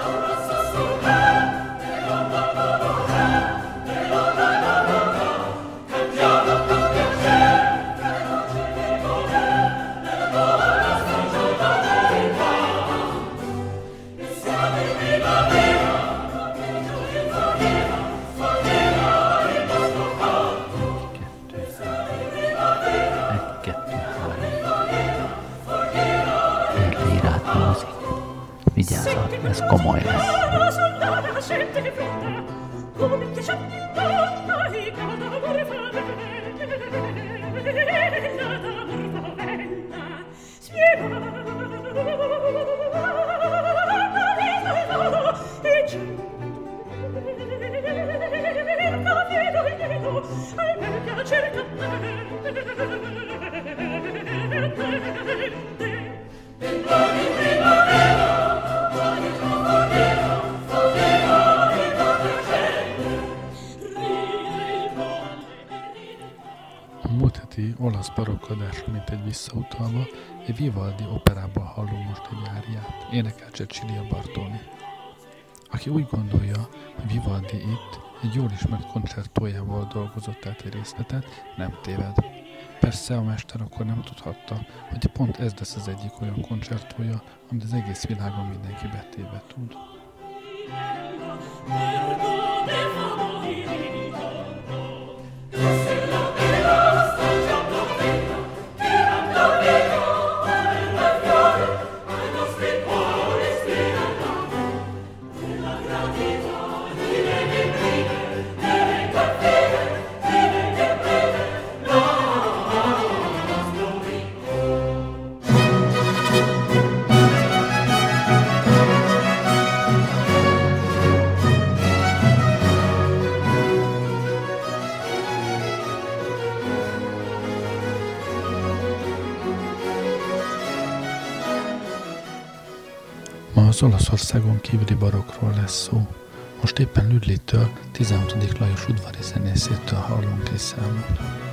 Lord. eres como eres. Visszautalva, egy Vivaldi operában hallom most egy áriát, énekel Cecilia Bartoli. Aki úgy gondolja, hogy Vivaldi itt egy jól ismert koncertójával dolgozott át egy részletet, nem téved. Persze a mester akkor nem tudhatta, hogy pont ez lesz az egyik olyan koncertója, amit az egész világon mindenki betéve tud. Az Olaszországon kívüli barokról lesz szó. Most éppen Lüdlitől, 16. Lajos udvari zenészétől hallunk egy számot.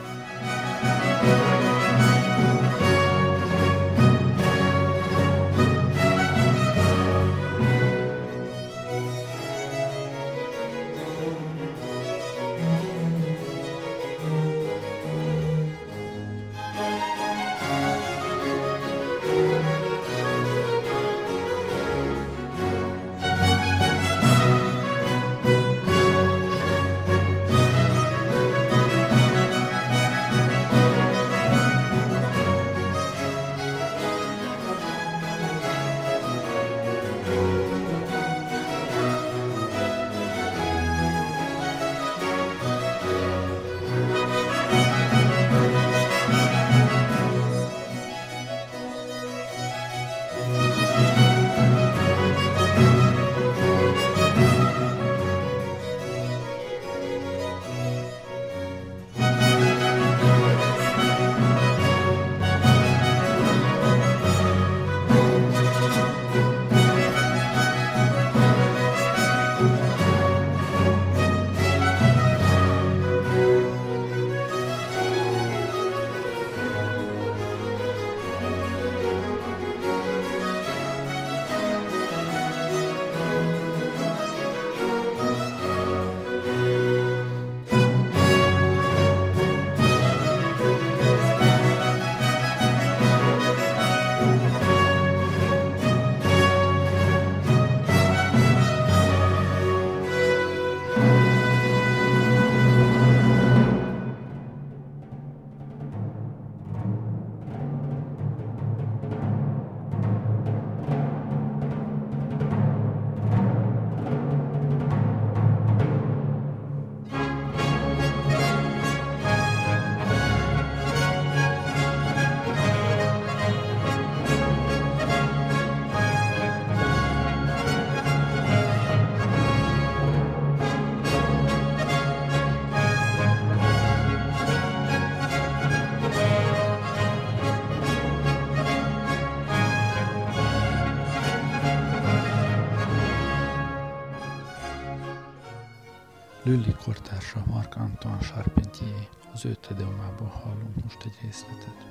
Charpentier, az ő tedeumából hallunk most egy részletet.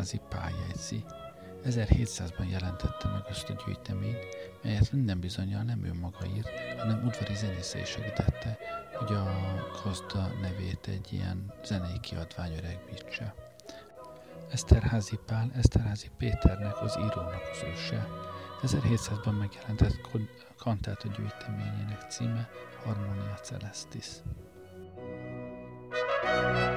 Eszterházi Pál jegyzi. 1700-ban jelentette meg ezt a gyűjteményt, melyet minden bizonyal nem ő maga írt, hanem udvari zenészei segítette, hogy a gazda nevét egy ilyen zenei kiadvány öregbítse. Eszterházi Pál Eszterházi Péternek, az írónak az őse. 1700-ban megjelentett kantáta gyűjteményének címe Harmonia Celestis. thank you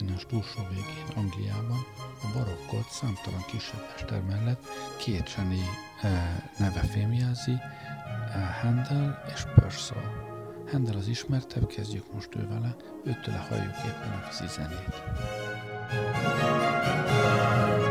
kontinens túlsó végén, Angliában, a barokkot számtalan kisebb mester mellett két zseni e, neve fémjelzi, e, Handel és Purcell. Handel az ismertebb, kezdjük most ő vele, őtől halljuk éppen a vízi zenét. igazi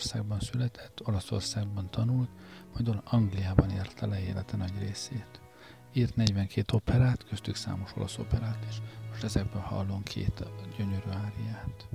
Németországban született, Olaszországban tanult, majd Angliában érte le élete nagy részét. Írt 42 operát, köztük számos olasz operát is. Most ezekből hallunk két gyönyörű áriát.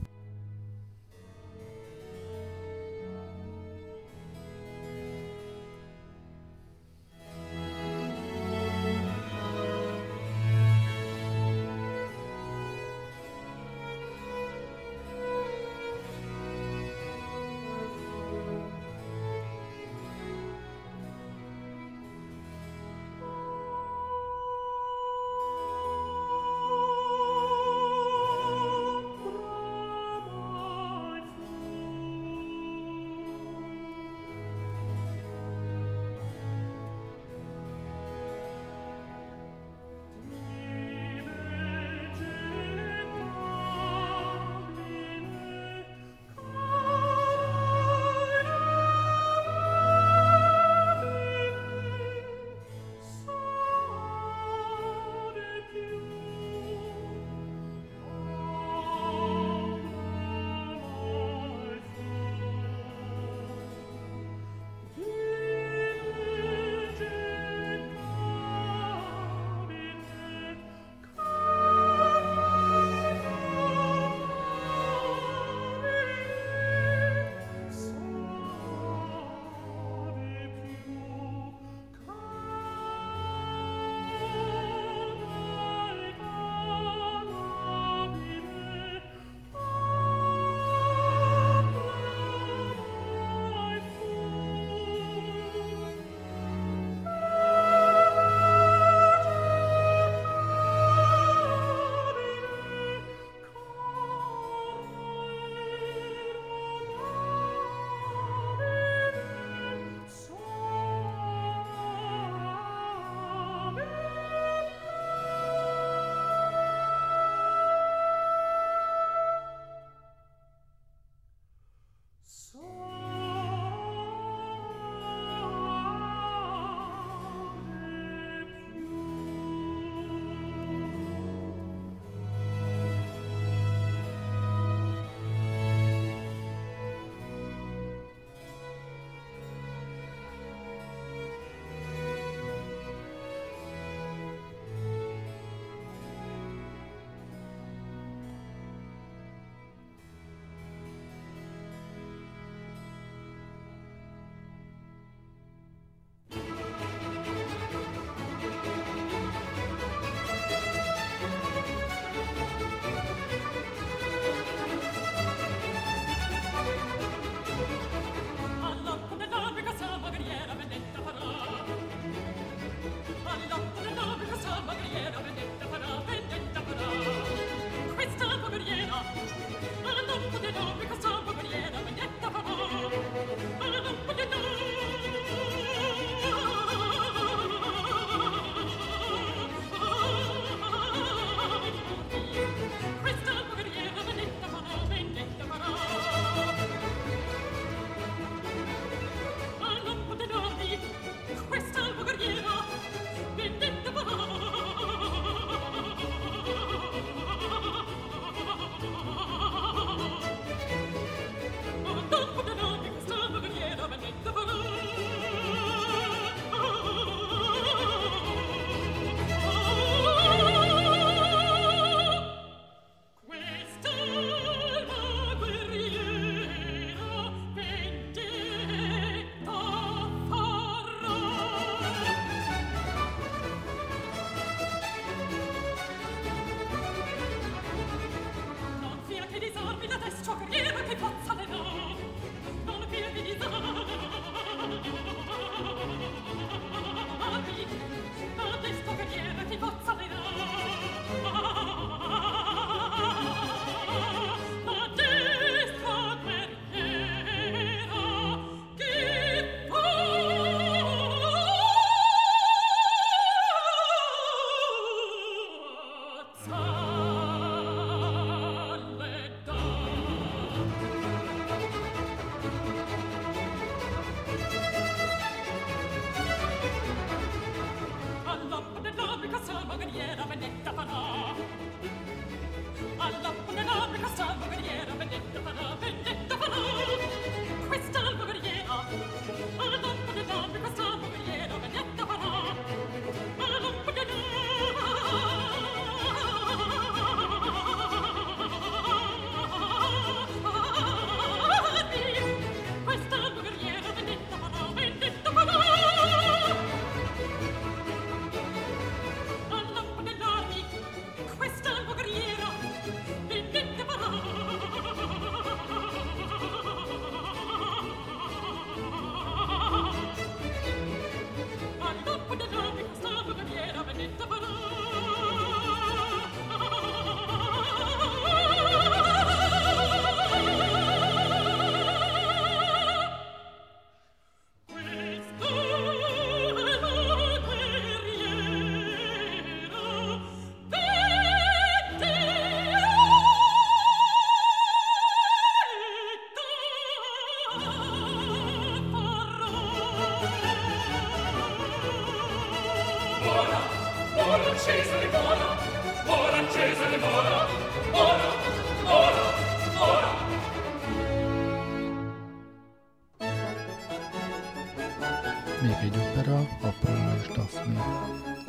Daphne.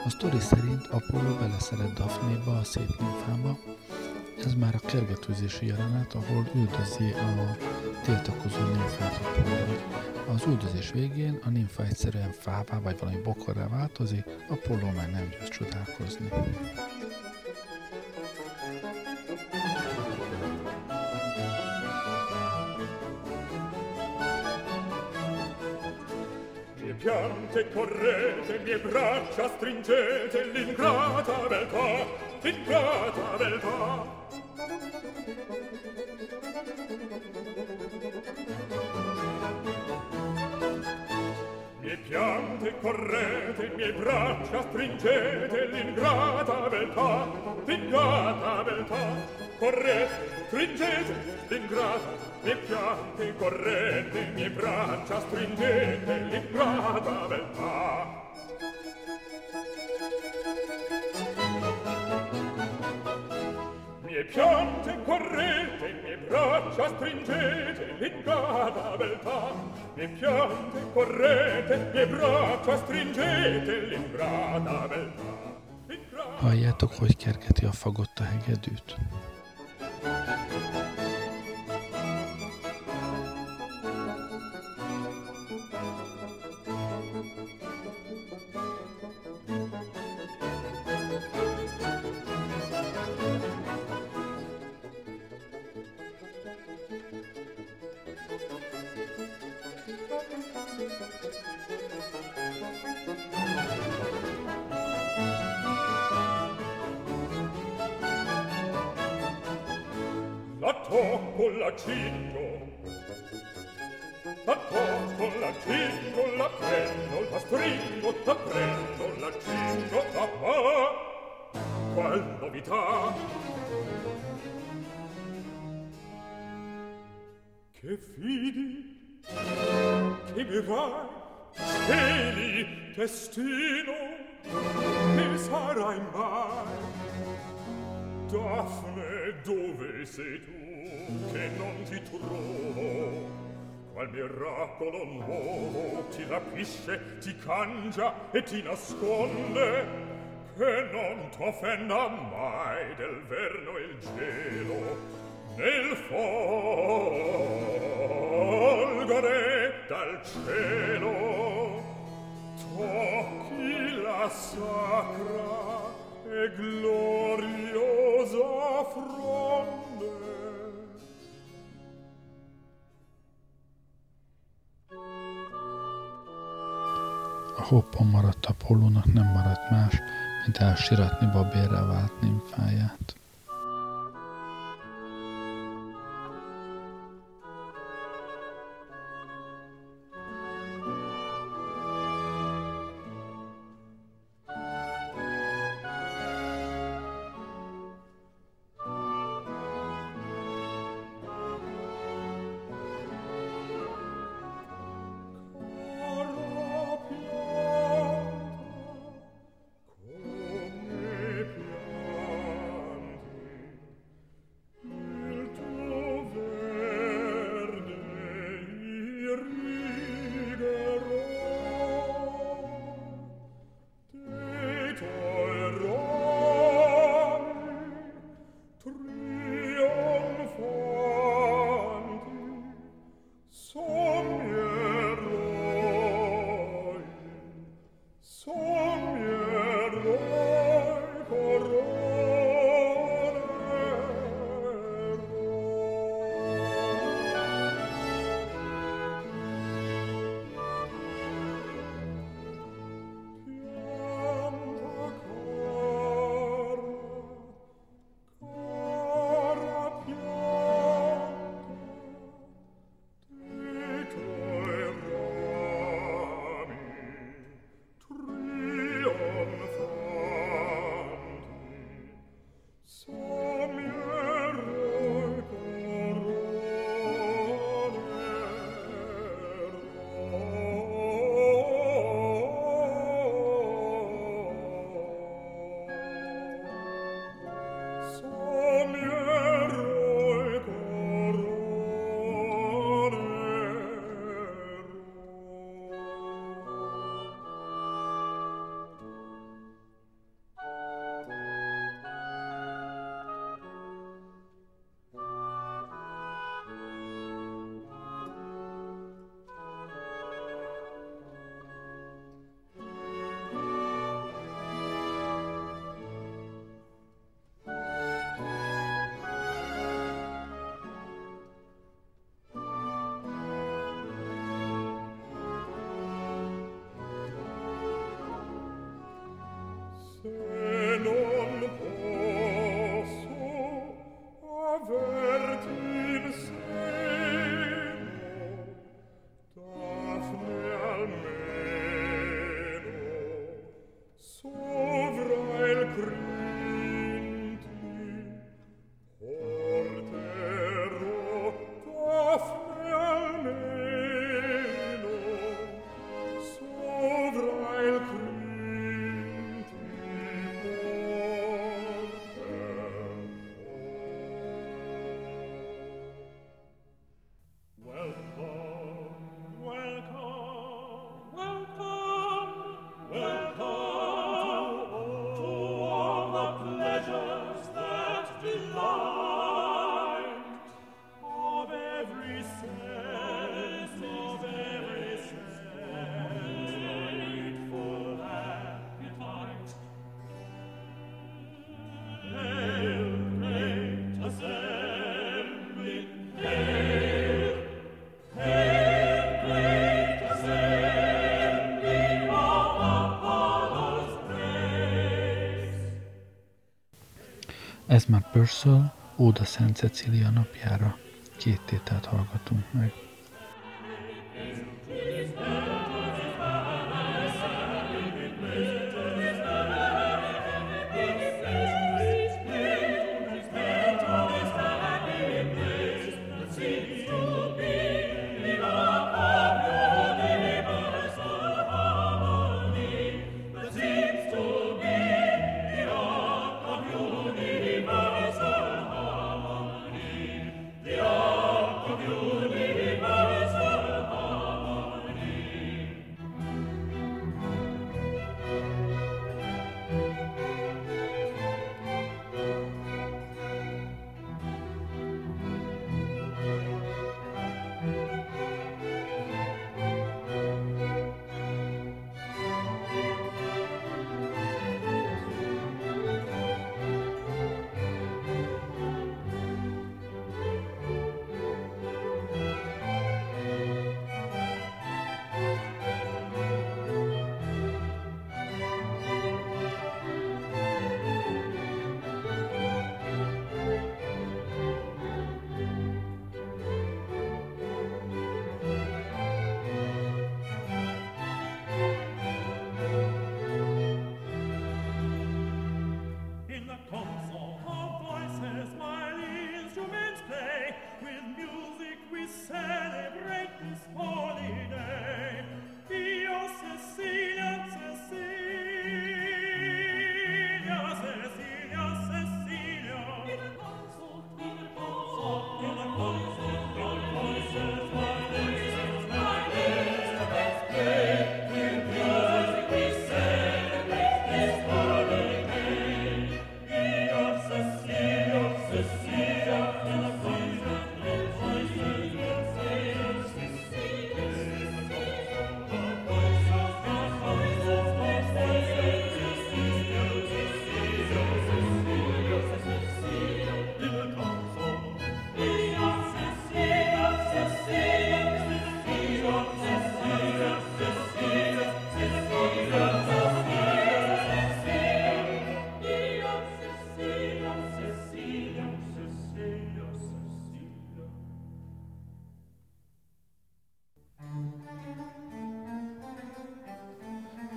A sztori szerint Apollo beleszeret Daphne-ba, a szép nymfába. Ez már a kergetőzési jelenet, ahol üldözi a tiltakozó nymfát Apollo. Az üldözés végén a nymfa egyszerűen fává vagy valami bokorra változik, Apollo már nem győz csodálkozni. piante correte mie braccia stringete l'ingrata beltà l'ingrata beltà. piante correte miei braccia stringete l'ingrata beltà l'ingrata beltà. Correte stringete l'ingrata le piante correte miei braccia stringete l'ingrata beltà. Piante correte, mie braccia stringete, l'ingrata beltà. Mie piante correte, mie braccia stringete, l'ingrata beltà. Halljátok, hogy kergeti a fagott a hegedűt? Tacco con la cinto Tacco la cinto la prendo La stringo, la prendo La cinto, ah ah Qual novità Che fidi Che vivrai Steli, destino Che sarai mai Daphne, dove sei tu? che non ti trovo qual miracolo nuovo ti rapisce ti cangia e ti nasconde che non t'offenda mai del verno il gelo nel folgore dal cielo. Tocchi la sacra e gloriosa fronte A hoppon maradt Apollónak nem maradt más, mint elsiratni babérre vált nymfáját. Ez már Purcell, Óda Szent Cecília napjára. Két tételt hallgatunk meg.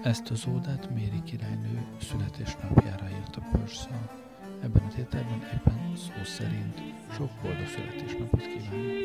Ezt az ódát Méri királynő születésnapjára írta Purcell. Ebben a tételben éppen szó szerint sok boldog születésnapot kívánok.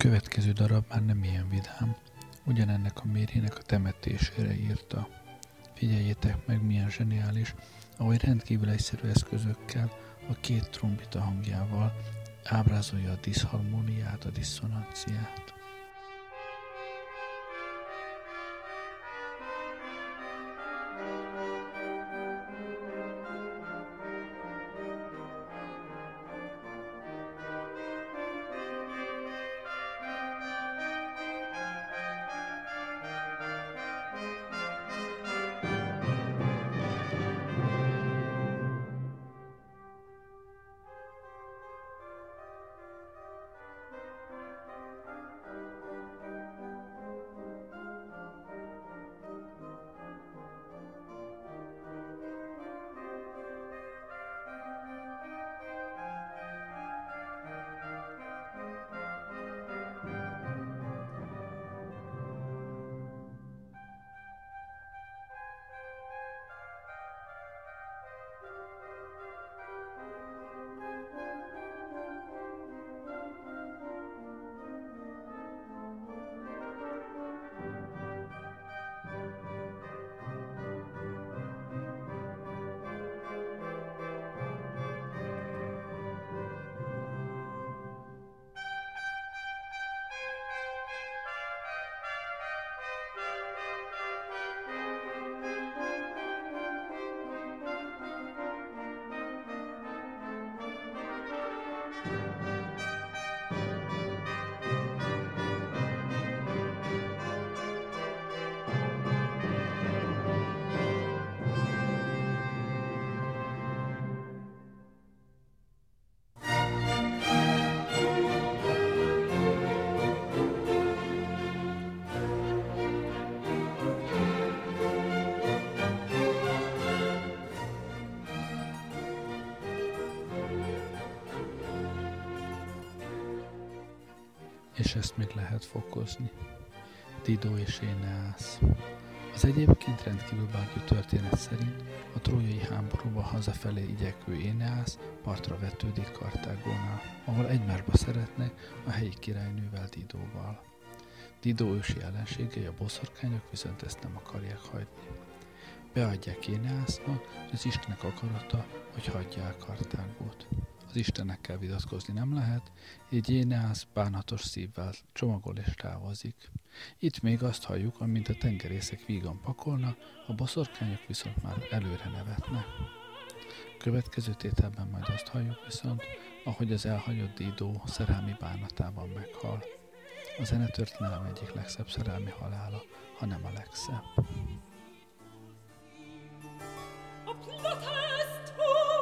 Következő darab már nem ilyen vidám, ugyanennek a mérének a temetésére írta. Figyeljétek meg, milyen zseniális, ahogy rendkívül egyszerű eszközökkel, a két trombita hangjával ábrázolja a diszharmóniát, a diszonanciát. És ezt még lehet fokozni. Dido és Éneász. Az egyébként rendkívül bárgyú történet szerint a trójai háborúba hazafelé igyekvő Éneász partra vetődik Kartágónál, ahol egymásba szeretne a helyi királynővel Didóval. Dido ősi ellenségei a boszorkányok viszont ezt nem akarják hagyni. Beadják Éneásznak, az Istenek akarata, hogy hagyja el Kartágót az istenekkel vitatkozni nem lehet, így Jéneász bánatos szívvel csomagol és távozik. Itt még azt halljuk, amint a tengerészek vígan pakolnak, a boszorkányok viszont már előre nevetnek. Következő tételben majd azt halljuk viszont, ahogy az elhagyott Dido szerelmi bánatában meghal. A zenetörténelem egyik legszebb szerelmi halála, ha nem a legszebb. A queen's for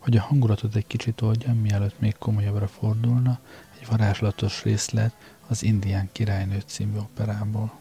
Hogy a hangulatot egy kicsit oldjam, mielőtt még komolyabbra fordulna, egy varázslatos részlet az Indián királynő című operából.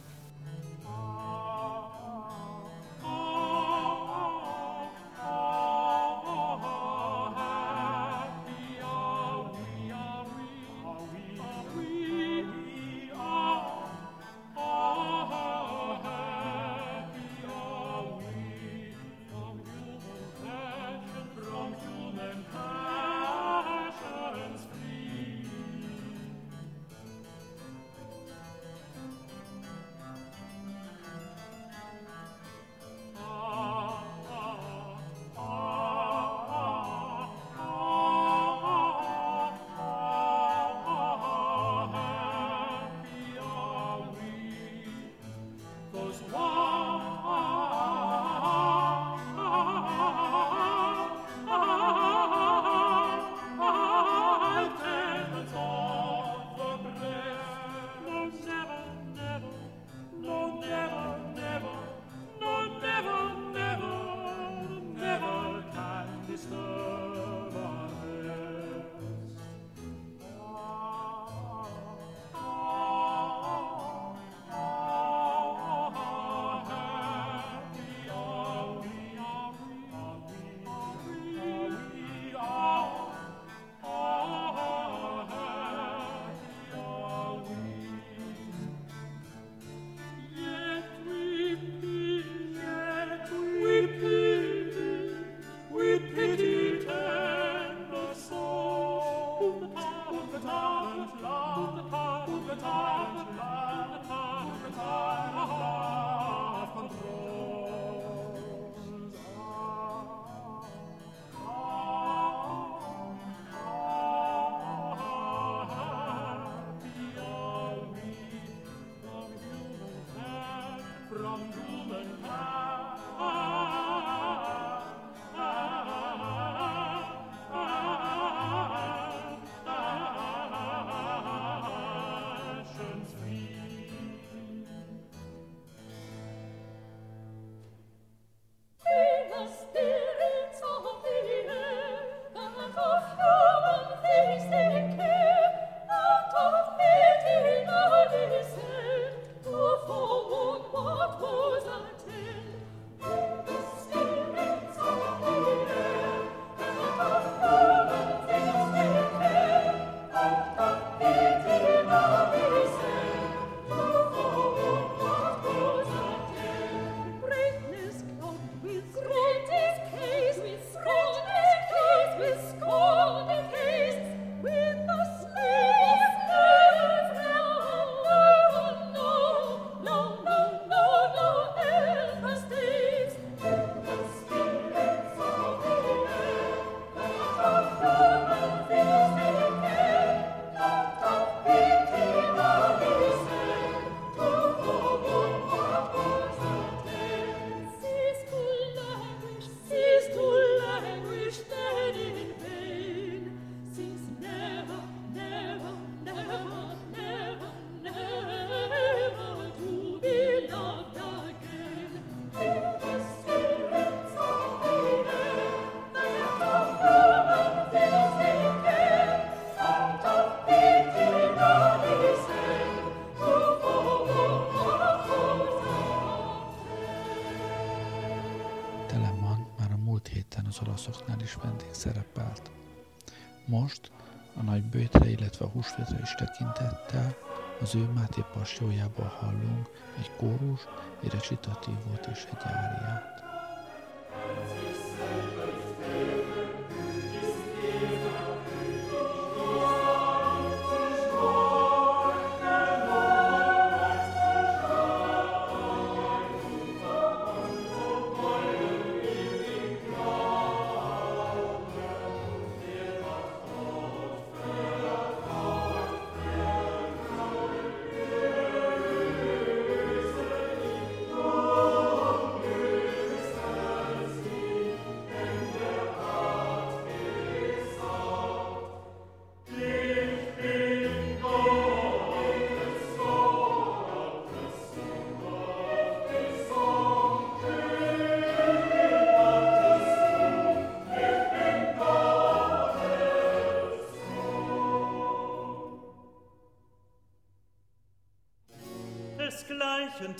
Húsvétre is tekintettel az ő Máté pasjójából hallunk egy kórus, egy recsitatívot és egy áriát.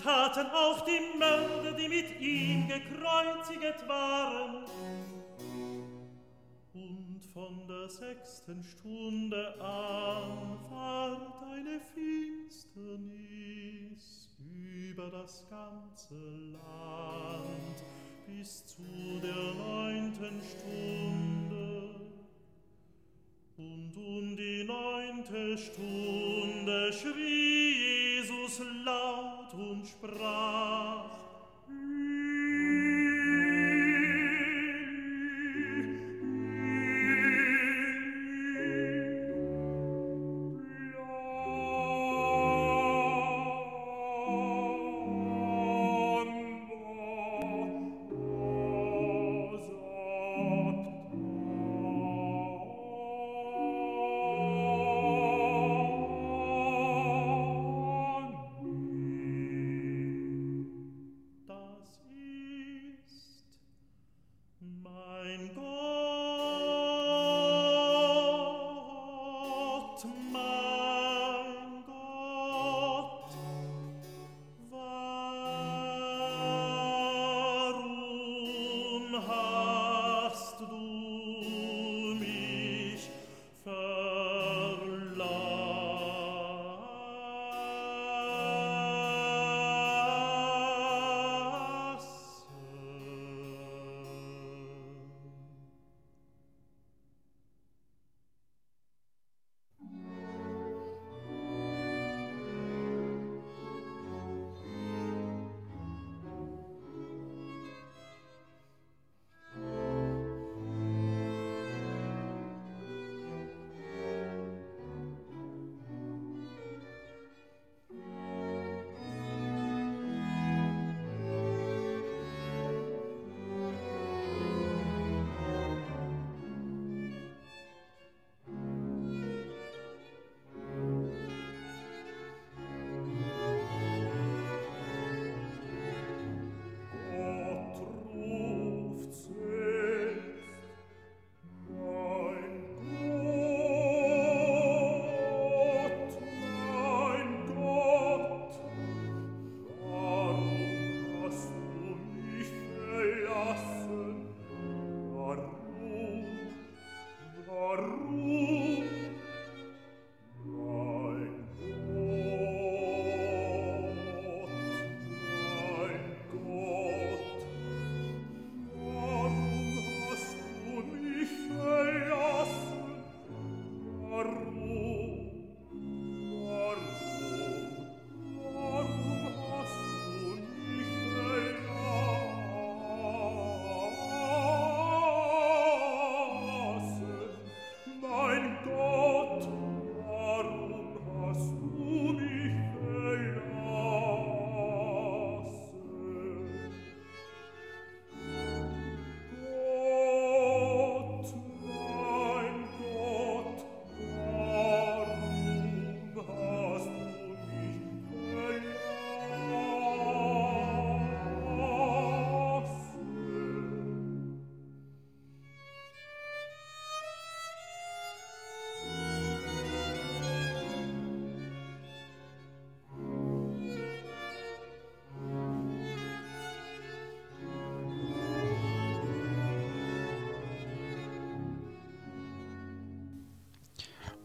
Taten auch die Mörder, die mit ihm gekreuziget waren. Und von der sechsten Stunde an ward eine Finsternis über das ganze Land bis zu der neunten Stunde. Und um die neunte Stunde schrie Jesus laut und sprach,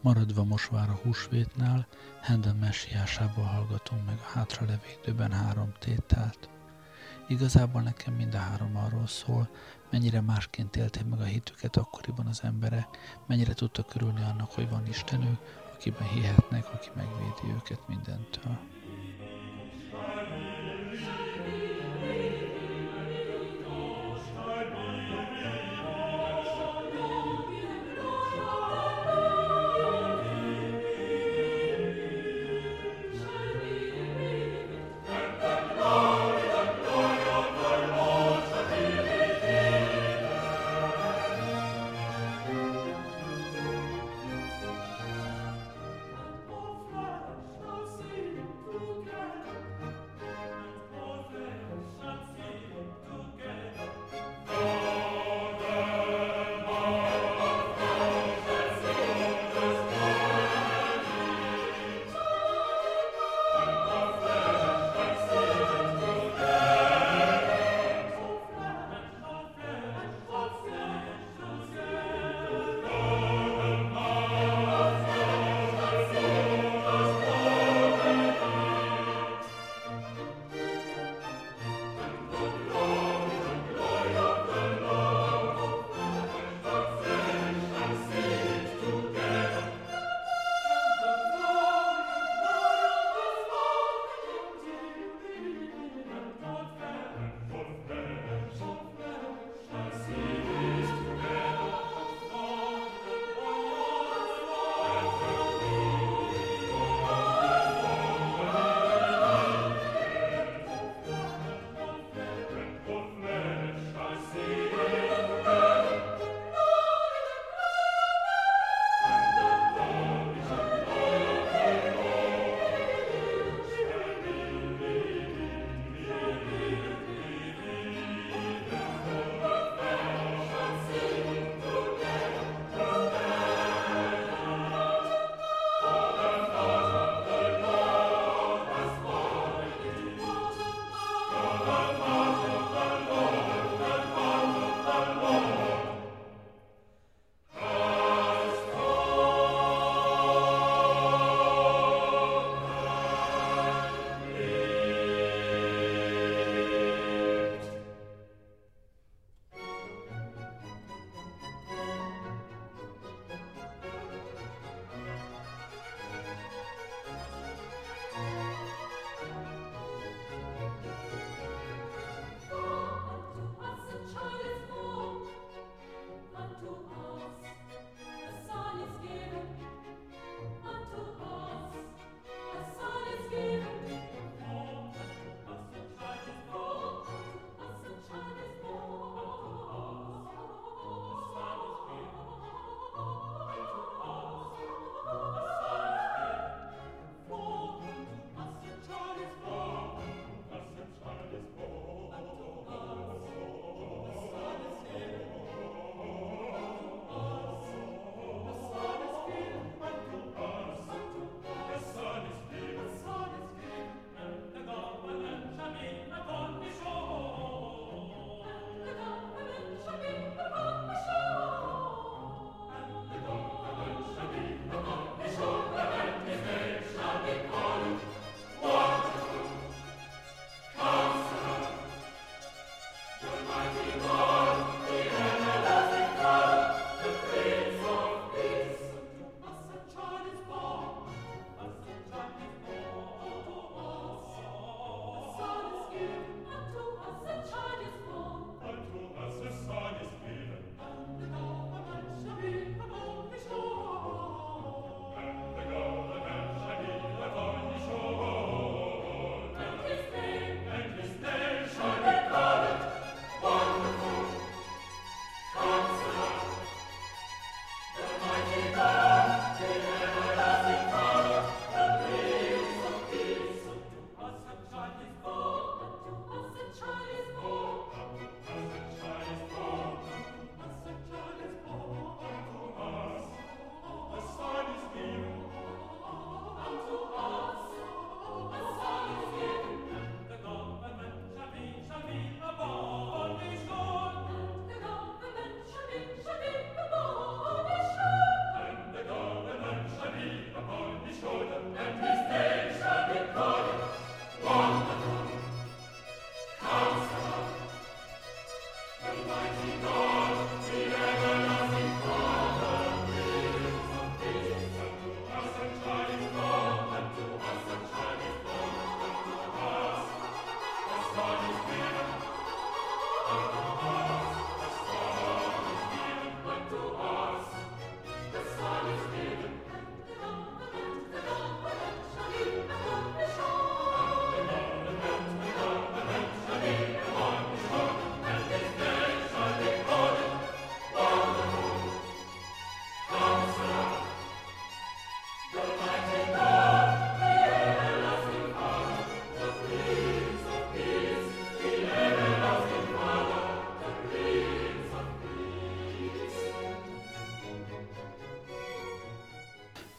Maradva mosvár a húsvétnál, Handel messiásával hallgatunk meg a hátralevő időben három tételt. Igazából nekem mind a három arról szól, mennyire másként élték meg a hitüket akkoriban az emberek, mennyire tudtak körülni annak, hogy van Istenük, akiben hihetnek, aki megvédi őket mindentől.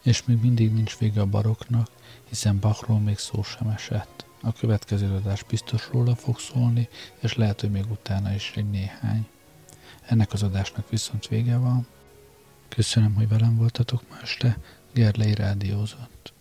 És még mindig nincs vége a baroknak, hiszen Bachról még szó sem esett. A következő adás biztos róla fog szólni, és lehet, hogy még utána is egy néhány. Ennek az adásnak viszont vége van. Köszönöm, hogy velem voltatok ma este. Gerlei rádiózott.